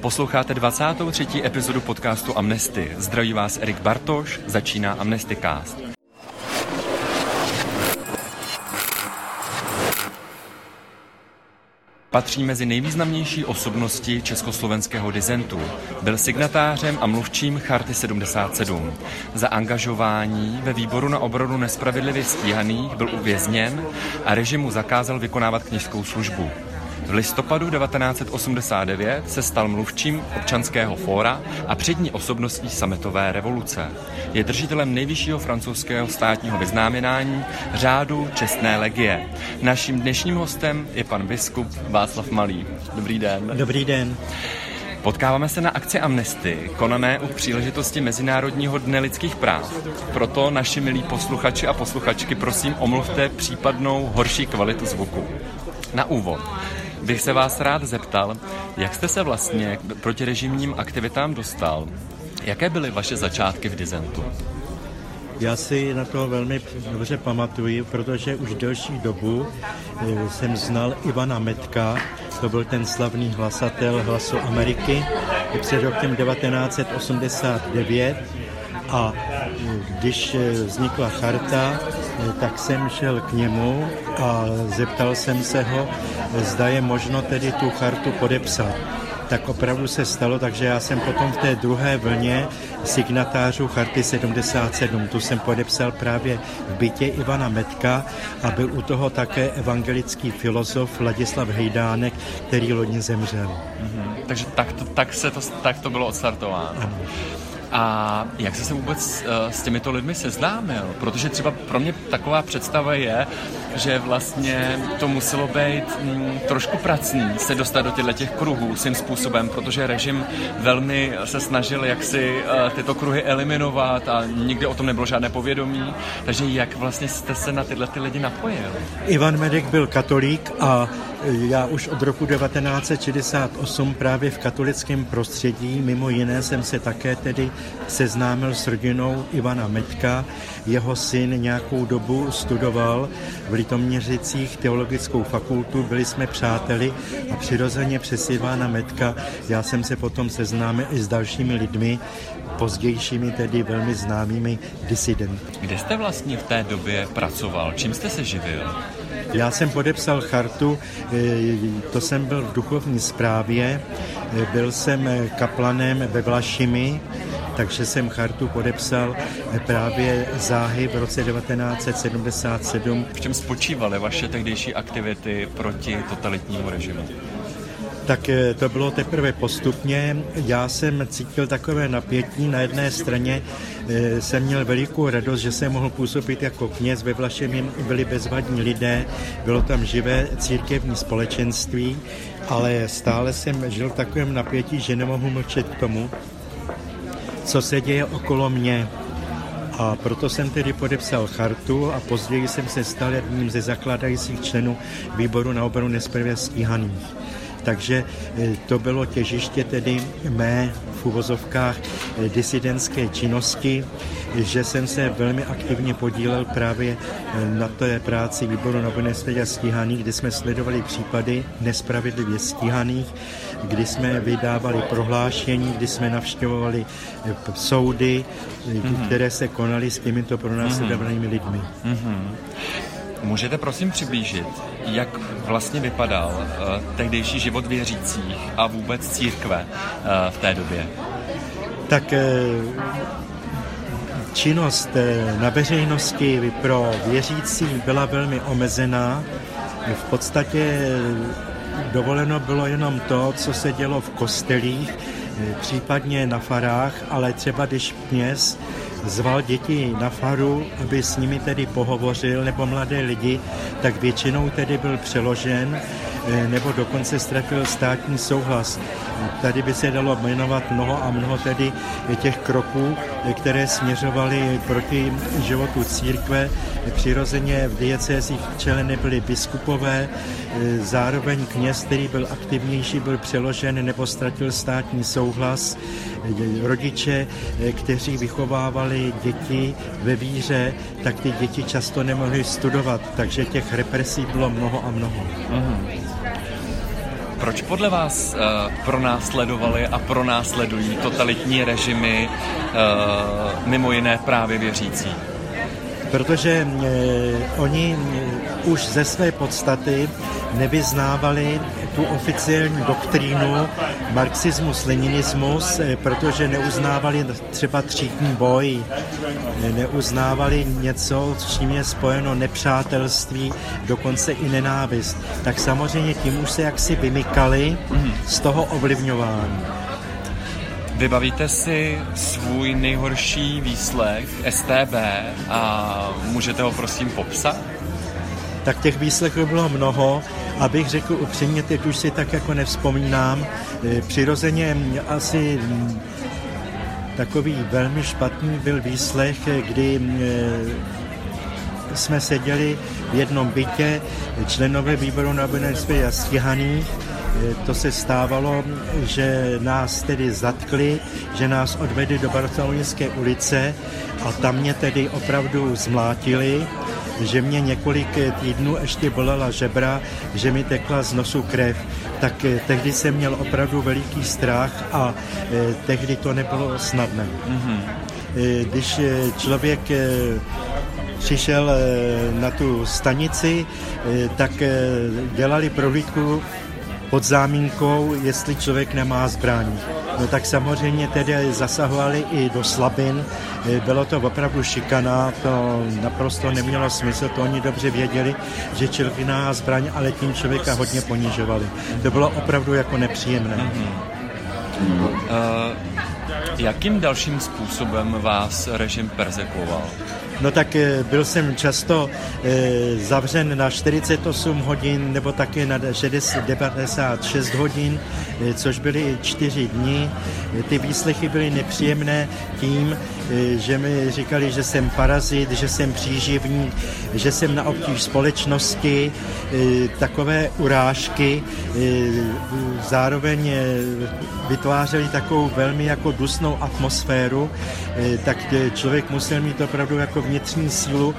Posloucháte 23. epizodu podcastu Amnesty. Zdraví vás Erik Bartoš, začíná Amnesty Cast. Patří mezi nejvýznamnější osobnosti československého dizentu. Byl signatářem a mluvčím Charty 77. Za angažování ve výboru na obranu nespravedlivě stíhaných byl uvězněn a režimu zakázal vykonávat knižskou službu. V listopadu 1989 se stal mluvčím občanského fóra a přední osobností sametové revoluce. Je držitelem nejvyššího francouzského státního vyznámenání řádu Čestné legie. Naším dnešním hostem je pan biskup Václav Malý. Dobrý den. Dobrý den. Potkáváme se na akci Amnesty, konané u příležitosti Mezinárodního dne lidských práv. Proto naši milí posluchači a posluchačky prosím omluvte případnou horší kvalitu zvuku. Na úvod bych se vás rád zeptal, jak jste se vlastně k protirežimním aktivitám dostal? Jaké byly vaše začátky v dizentu? Já si na to velmi dobře pamatuju, protože už delší dobu eh, jsem znal Ivana Metka, to byl ten slavný hlasatel Hlasu Ameriky před rokem 1989 a eh, když eh, vznikla charta, tak jsem šel k němu a zeptal jsem se ho, zda je možno tedy tu chartu podepsat. Tak opravdu se stalo, takže já jsem potom v té druhé vlně signatářů Charty 77, tu jsem podepsal právě v bytě Ivana Metka a byl u toho také evangelický filozof Ladislav Hejdánek, který loni zemřel. Mm-hmm. Takže tak to, tak, se to, tak to bylo odstartováno. Ano. A jak jsi se vůbec uh, s těmito lidmi seznámil? Protože třeba pro mě taková představa je, že vlastně to muselo být mm, trošku pracný se dostat do těchto těch kruhů svým způsobem, protože režim velmi se snažil jaksi uh, tyto kruhy eliminovat a nikdy o tom nebylo žádné povědomí. Takže jak vlastně jste se na tyhle ty lidi napojil? Ivan Medek byl katolík a já už od roku 1968 právě v katolickém prostředí, mimo jiné jsem se také tedy seznámil s rodinou Ivana Metka. Jeho syn nějakou dobu studoval v Litoměřicích teologickou fakultu, byli jsme přáteli a přirozeně přes Ivana Metka já jsem se potom seznámil i s dalšími lidmi, pozdějšími tedy velmi známými disidenty. Kde jste vlastně v té době pracoval? Čím jste se živil? Já jsem podepsal chartu, eh, to jsem byl v duchovní správě, eh, byl jsem kaplanem ve Vlašimi, takže jsem chartu podepsal eh, právě záhy v roce 1977. V čem spočívaly vaše tehdejší aktivity proti totalitnímu režimu? Tak eh, to bylo teprve postupně. Já jsem cítil takové napětí. Na jedné straně eh, jsem měl velikou radost, že jsem mohl působit jako kněz. Ve Vlašemi byli bezvadní lidé, bylo tam živé církevní společenství, ale stále jsem žil v takovém napětí, že nemohu mlčet k tomu, co se děje okolo mě. A proto jsem tedy podepsal chartu a později jsem se stal jedním ze zakladajících členů výboru na obranu nespravedlivě stíhaných. Takže e, to bylo těžiště tedy mé v uvozovkách e, disidentské činnosti, že jsem se velmi aktivně podílel právě e, na té práci výboru na a stíhaných, kde jsme sledovali případy nespravedlivě stíhaných, kdy jsme vydávali prohlášení, kdy jsme navštěvovali soudy, mm-hmm. které se konaly s těmito pronásledovanými lidmi. Mm-hmm. Můžete prosím přiblížit, jak vlastně vypadal uh, tehdejší život věřících a vůbec církve uh, v té době? Tak uh, činnost na veřejnosti pro věřící byla velmi omezená. V podstatě dovoleno bylo jenom to, co se dělo v kostelích, případně na farách, ale třeba když kněz zval děti na faru, aby s nimi tedy pohovořil, nebo mladé lidi, tak většinou tedy byl přeložen. eh, nebo dokonce ztratil státní souhlas. Tady by se dalo jmenovat mnoho a mnoho tedy těch kroků, které směřovaly proti životu církve. Přirozeně v diecézích v čele nebyli biskupové, zároveň kněz, který byl aktivnější, byl přeložen nebo ztratil státní souhlas. Rodiče, kteří vychovávali děti ve víře, tak ty děti často nemohly studovat, takže těch represí bylo mnoho a mnoho. Mm-hmm. Proč podle vás uh, pronásledovali a pronásledují totalitní režimy uh, mimo jiné právě věřící? Protože uh, oni uh, už ze své podstaty nevyznávali tu oficiální doktrínu marxismus, leninismus, eh, protože neuznávali třeba třídní boj, neuznávali něco, s čím je spojeno nepřátelství, dokonce i nenávist. Tak samozřejmě tím už se jaksi vymykali z toho ovlivňování. Vybavíte si svůj nejhorší výslech STB a můžete ho prosím popsat? tak těch výslechů bylo mnoho. Abych řekl upřímně, teď už si tak jako nevzpomínám. E, přirozeně asi takový velmi špatný byl výslech, kdy e, jsme seděli v jednom bytě, členové výboru na a stíhaný. To se stávalo, že nás tedy zatkli, že nás odvedli do Barcelonské ulice a tam mě tedy opravdu zmlátili že mě několik týdnů ještě bolela žebra, že mi tekla z nosu krev, tak eh, tehdy jsem měl opravdu veliký strach a eh, tehdy to nebylo snadné. Mm-hmm. Když člověk přišel na tu stanici, tak dělali prohlídku pod zámínkou, jestli člověk nemá zbraň. No tak samozřejmě tedy zasahovali i do slabin. E, bylo to opravdu šikana, to naprosto nemělo smysl, to oni dobře věděli, že člověk má zbraň, ale tím člověka hodně ponižovali. To bylo opravdu jako nepříjemné. Mm-hmm. Uh, jakým dalším způsobem vás režim persekuoval? No tak eh, byl jsem často e, zavřen na 48 hodin nebo také na 96 hodin, e, což byly čtyři dny. Ty výslechy byly nepříjemné tím, že mi říkali, že jsem parazit, že jsem příživník, že jsem na obtíž společnosti, e, takové urážky. E, zároveň vytvářeli takovou velmi jako dusnou atmosféru, tak člověk musel mít opravdu jako vnitřní sílu,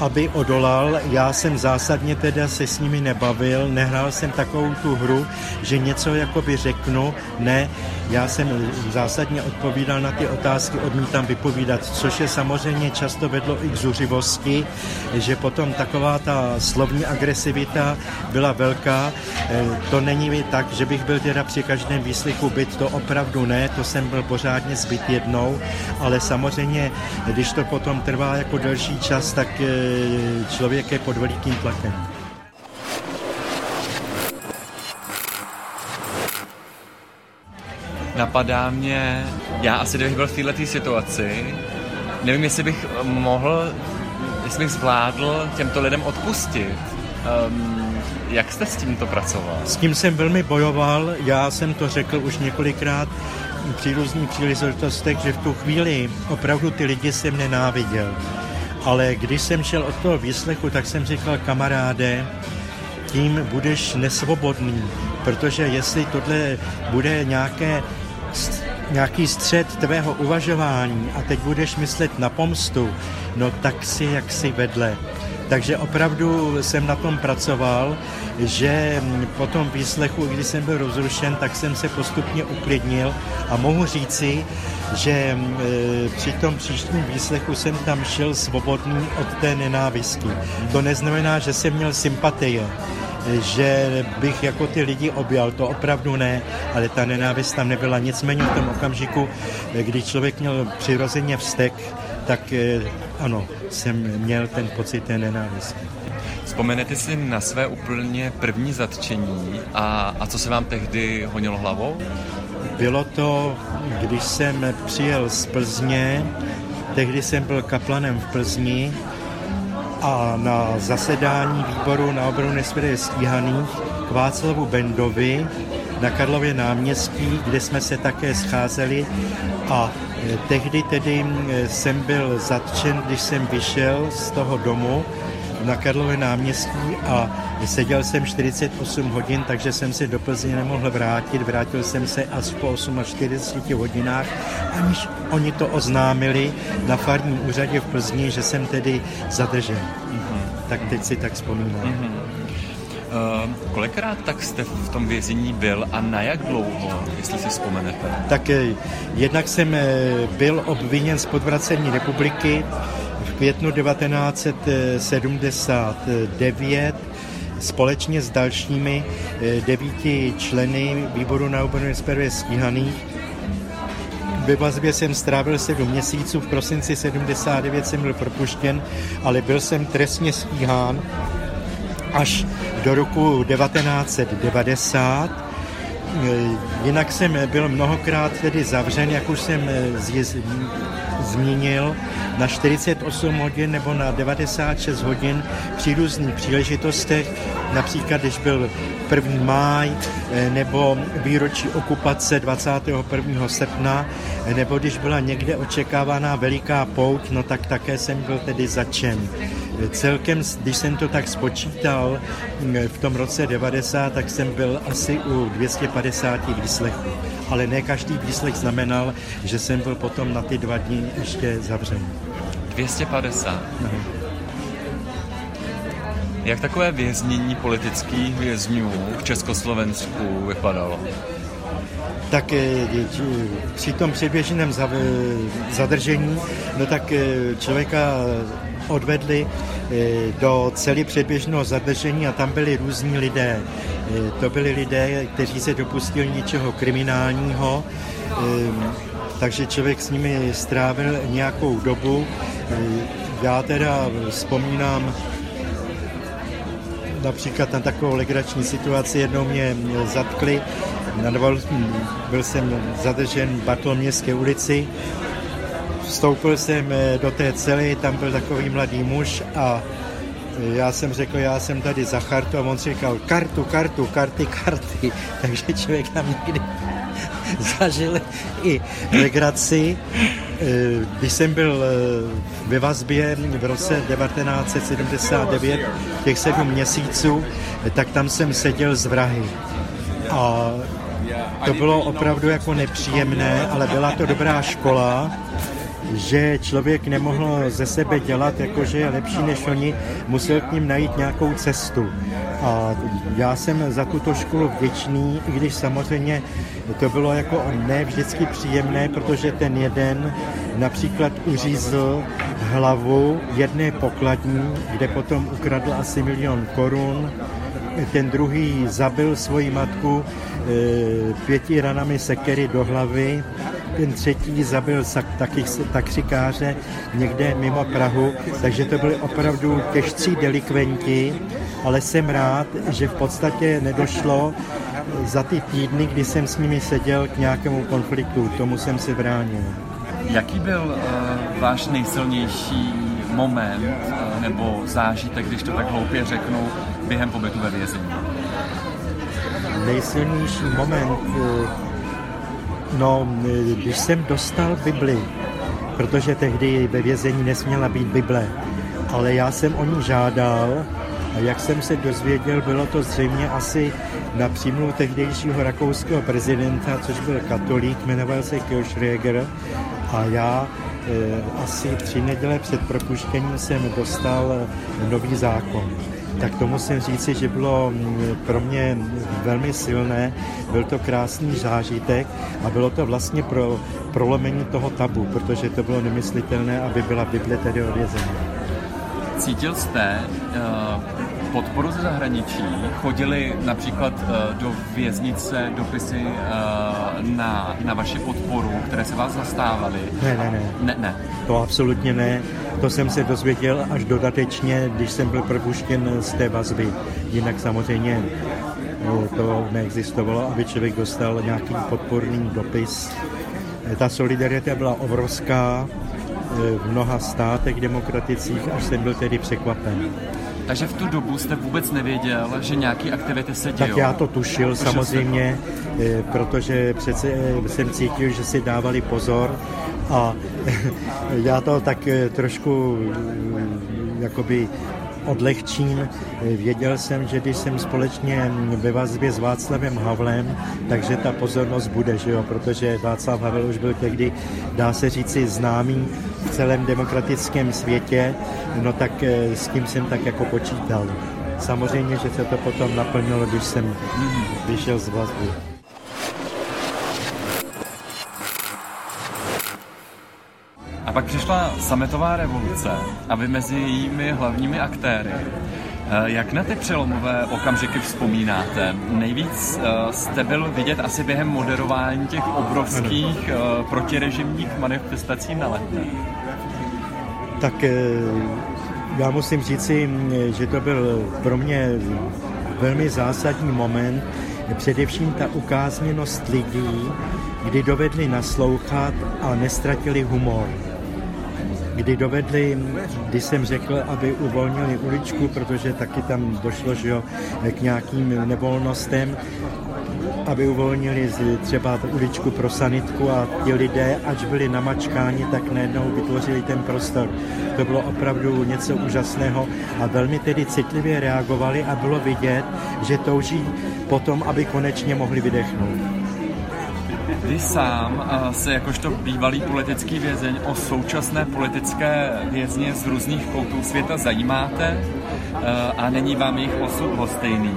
aby odolal. Já jsem zásadně teda se s nimi nebavil, nehrál jsem takovou tu hru, že něco jakoby řeknu, ne, já jsem zásadně odpovídal na ty otázky, odmítám vypovídat, což je samozřejmě často vedlo i k zuřivosti, že potom taková ta slovní agresivita byla velká. E, to není mi tak, že bych byl teda při každém výslychu byt, to opravdu ne, to jsem byl pořádně zbyt jednou, ale samozřejmě, když to potom trvá jako delší čas, tak e, člověk je pod velikým tlakem. Napadá mě, já asi kdybych byl v této situaci, nevím, jestli bych mohl, jestli bych zvládl těmto lidem odpustit. Um, jak jste s tímto pracoval? S tím jsem velmi bojoval, já jsem to řekl už několikrát při různých příležitostech, že v tu chvíli opravdu ty lidi jsem nenáviděl. Ale když jsem šel od toho výslechu, tak jsem říkal, kamaráde, tím budeš nesvobodný, protože jestli tohle bude nějaké nějaký střed tvého uvažování a teď budeš myslet na pomstu, no tak si jak si vedle. Takže opravdu jsem na tom pracoval, že po tom výslechu, když jsem byl rozrušen, tak jsem se postupně uklidnil a mohu říci, že e, při tom příštím výslechu jsem tam šel svobodný od té nenávisti. To neznamená, že jsem měl sympatie, že bych jako ty lidi objal, to opravdu ne, ale ta nenávist tam nebyla. Nicméně v tom okamžiku, když člověk měl přirozeně vztek, tak eh, ano, jsem měl ten pocit té nenávisti. Vzpomenete si na své úplně první zatčení a, a co se vám tehdy honilo hlavou? Bylo to, když jsem přijel z Plzně, tehdy jsem byl kaplanem v Plzni a na zasedání výboru na obranu nesmírně stíhaných k Václavu Bendovi na Karlově náměstí, kde jsme se také scházeli. A e, tehdy tedy e, jsem byl zatčen, když jsem vyšel z toho domu na Karlově náměstí a seděl jsem 48 hodin, takže jsem se do Plzně nemohl vrátit. Vrátil jsem se až po 48 hodinách, aniž oni to oznámili na farním úřadě v Plzni, že jsem tedy zadržen. Mm-hmm. Tak teď si tak vzpomínám. Mm-hmm. Uh, kolikrát tak jste v tom vězení byl a na jak dlouho, jestli si vzpomenete? Tak jednak jsem byl obviněn z podvracení republiky květnu 1979 společně s dalšími devíti členy výboru na obranu SPR stíhaných ve vazbě jsem strávil sedm měsíců, v prosinci 79 jsem byl propuštěn, ale byl jsem trestně stíhán až do roku 1990. Jinak jsem byl mnohokrát tedy zavřen, jak už jsem zmínil, na 48 hodin nebo na 96 hodin při různých příležitostech, například když byl 1. máj eh, nebo výročí okupace 21. srpna, eh, nebo když byla někde očekávaná veliká pouť, no tak také jsem byl tedy začen. Eh, celkem, když jsem to tak spočítal mm, v tom roce 90, tak jsem byl asi u 250 výslechů. Ale ne každý výslech znamenal, že jsem byl potom na ty dva dny ještě zavřen. 250? Mhm. Jak takové věznění politických vězňů v Československu vypadalo? Tak eh, při tom předběžném zadržení, no tak eh, člověka odvedli eh, do celý předběžného zadržení a tam byli různí lidé. To byli lidé, kteří se dopustili něčeho kriminálního, takže člověk s nimi strávil nějakou dobu. Já teda vzpomínám například na takovou legrační situaci. Jednou mě zatkli, byl jsem zadržen v Bartolomějské ulici, vstoupil jsem eh, do té cely, tam byl takový mladý muž a eh, já jsem řekl, já jsem tady za chartu a on říkal, kartu, kartu, karty, karty. Takže člověk tam někdy zažil i legraci. Eh, když jsem byl ve vazbě v roce 1979, těch sedm měsíců, tak tam jsem seděl z vrahy. A to bylo opravdu jako nepříjemné, ale byla to dobrá škola, že člověk nemohl ze sebe dělat, jako že je lepší než oni, musel k ním najít nějakou cestu. A já jsem za tuto školu vděčný, i když samozřejmě to bylo jako ne vždycky příjemné, protože ten jeden například uřízl hlavu jedné pokladní, kde potom ukradl asi milion korun. Ten druhý zabil svoji matku e, pěti ranami sekery do hlavy. Ten třetí zabil taky taxikáře někde mimo Prahu, takže to byli opravdu těžcí delikventi, ale jsem rád, že v podstatě nedošlo za ty týdny, kdy jsem s nimi seděl k nějakému konfliktu, tomu jsem se bránil. Jaký byl uh, váš nejsilnější moment uh, nebo zážitek, když to tak hloupě řeknu, během pobytu ve vězení? Nejsilnější moment, uh, No, když jsem dostal Bibli, protože tehdy ve vězení nesměla být Bible, ale já jsem o ní žádal a jak jsem se dozvěděl, bylo to zřejmě asi na přímluv tehdejšího rakouského prezidenta, což byl katolík, jmenoval se Kirchreger a já e, asi tři neděle před propuštěním jsem dostal nový zákon tak to musím říci, že bylo mm, pro mě velmi silné. Byl to krásný zážitek a bylo to vlastně pro prolomení toho tabu, protože to bylo nemyslitelné, aby byla Bible tedy odvězena. Cítil jste uh, podporu ze zahraničí? Chodili například uh, do věznice dopisy uh, na, na vaši podporu, které se vás zastávaly? Ne, ne, ne. Ne, ne. To absolutně ne. To jsem se dozvěděl až dodatečně, když jsem byl propuštěn z té vazby. Jinak samozřejmě to neexistovalo, aby člověk dostal nějaký podporný dopis. Ta solidarita byla obrovská v mnoha státech demokratických, až jsem byl tedy překvapen. Takže v tu dobu jste vůbec nevěděl, že nějaký aktivity se dějí? Tak já to tušil samozřejmě, protože přece jsem cítil, že si dávali pozor a já to tak eh, trošku mm, jakoby odlehčím. Věděl jsem, že když jsem společně ve vazbě s Václavem Havlem, takže ta pozornost bude, že jo? protože Václav Havel už byl tehdy, dá se říci, známý v celém demokratickém světě, no tak eh, s tím jsem tak jako počítal. samozřejmě, že se to potom naplnilo, když jsem vyšel z vazby. A pak přišla sametová revoluce a vy mezi jejími hlavními aktéry. Eh, jak na ty přelomové okamžiky vzpomínáte? Nejvíc eh, jste byl vidět asi během moderování těch obrovských protirežimních manifestací na letné. Tak já musím říci, že to byl pro mě velmi zásadní moment, především ta ukázněnost lidí, kdy dovedli naslouchat a nestratili humor. Kdy dovedli, když jsem řekl, aby uvolnili uličku, protože taky tam došlo že jo, k nějakým nevolnostem, aby uvolnili třeba uličku pro sanitku a ti lidé, ač byli namačkáni, tak najednou vytvořili ten prostor. To bylo opravdu něco úžasného a velmi tedy citlivě reagovali a bylo vidět, že touží potom, aby konečně mohli vydechnout. Vy sám se jakožto bývalý politický vězeň o současné politické vězně z různých koutů světa zajímáte a není vám jejich osud hostejný.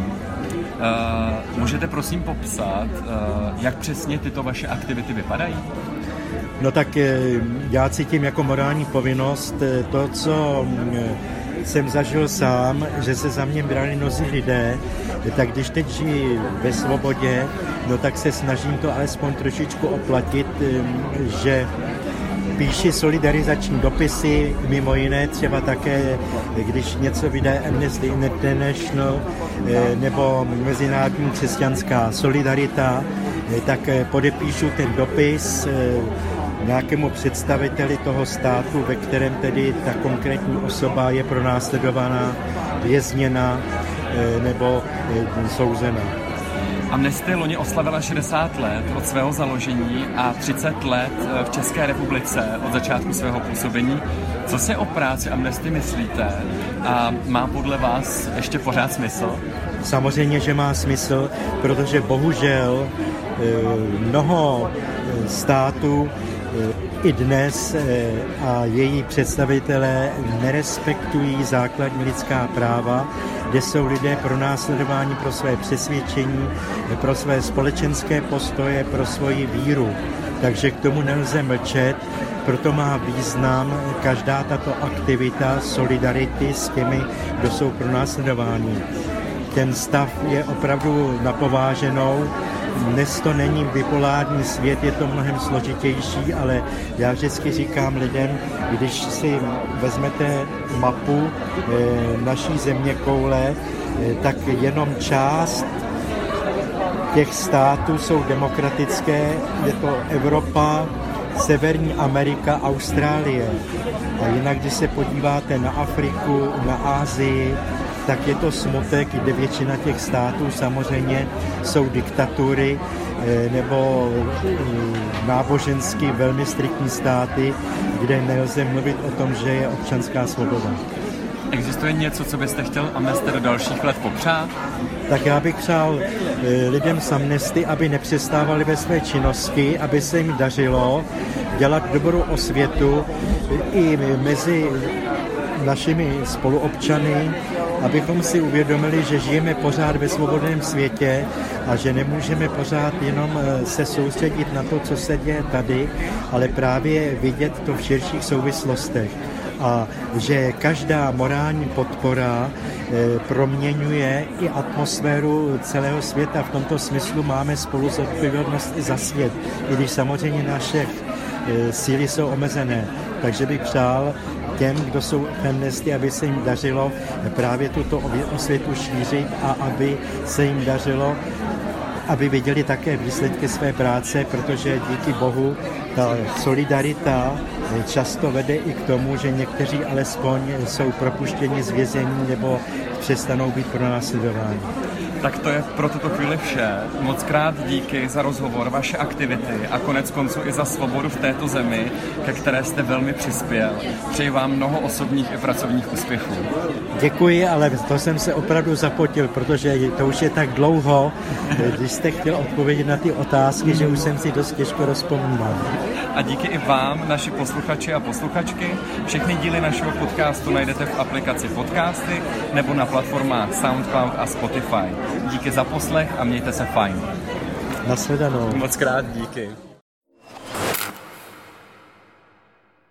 Uh, můžete prosím popsat, uh, jak přesně tyto vaše aktivity vypadají? No tak eh, já cítím jako morální povinnost to, co jsem zažil sám, že se za mě brali mnozí lidé, tak když teď žiji ve svobodě, no tak se snažím to alespoň trošičku oplatit, že píši solidarizační dopisy, mimo jiné třeba také, když něco vyjde Amnesty International eh, nebo Mezinárodní křesťanská solidarita, eh, tak eh, podepíšu ten dopis nějakému představiteli toho státu, ve kterém tedy ta konkrétní osoba je pronásledovaná, vězněna nebo souzena. Amnesty loni oslavila 60 let od svého založení a 30 let eh, v České republice od začátku svého působení. Co si o práci Amnesty myslíte a má podle vás ještě pořád smysl? Samozřejmě, že má smysl, protože bohužel eh, mnoho eh, států i dnes a její představitelé nerespektují základní lidská práva kde jsou lidé pro následování pro své přesvědčení, pro své společenské postoje, pro svoji víru. Takže k tomu nelze mlčet, proto má význam každá tato aktivita solidarity s těmi, kdo jsou pro následování. Ten stav je opravdu napováženou, dnes to není bipolární svět, je to mnohem složitější, ale já vždycky říkám lidem, když si vezmete mapu eh, naší země koule, eh, tak jenom část těch států jsou demokratické, je to Evropa, Severní Amerika, Austrálie. A jinak, když se podíváte na Afriku, na Ázii, tak je to smutek, kde většina těch států samozřejmě jsou diktatury eh, nebo eh, nábožensky velmi striktní státy, kde nelze mluvit o tom, že je občanská svoboda. Existuje něco, co byste chtěl Amnesty do dalších let popřát? Tak já bych přál eh, lidem z Amnesty, aby nepřestávali ve své činnosti, aby se jim dařilo dělat dobrou osvětu i mezi našimi spoluobčany, abychom si uvědomili, že žijeme pořád ve svobodném světě a že nemůžeme pořád jenom eh, se soustředit na to, co se děje tady, ale právě vidět to v širších souvislostech a že každá morální podpora eh, proměňuje i atmosféru celého světa. V tomto smyslu máme spolu zodpovědnost i za svět, i když samozřejmě naše eh, síly jsou omezené. Takže bych přál, těm, kdo jsou feministy, aby se jim dařilo právě tuto osvětu šířit a aby se jim dařilo aby viděli také výsledky své práce, protože díky Bohu ta solidarita často vede i k tomu, že někteří alespoň jsou propuštěni z vězení nebo přestanou být pro následování. Tak to je pro tuto chvíli vše. Moc krát díky za rozhovor, vaše aktivity a konec konců i za svobodu v této zemi, ke které jste velmi přispěl. Přeji vám mnoho osobních i pracovních úspěchů. Děkuji, ale to jsem se opravdu zapotil, protože to už je tak dlouho, když jste chtěl odpovědět na ty otázky, že už jsem si dost těžko rozpomínal. A díky i vám, naši posluchači a posluchačky. Všechny díly našeho podcastu najdete v aplikaci Podcasty nebo na platformách SoundCloud a Spotify. Díky za poslech a mějte se fajn. Nasledanou. Moc krát díky.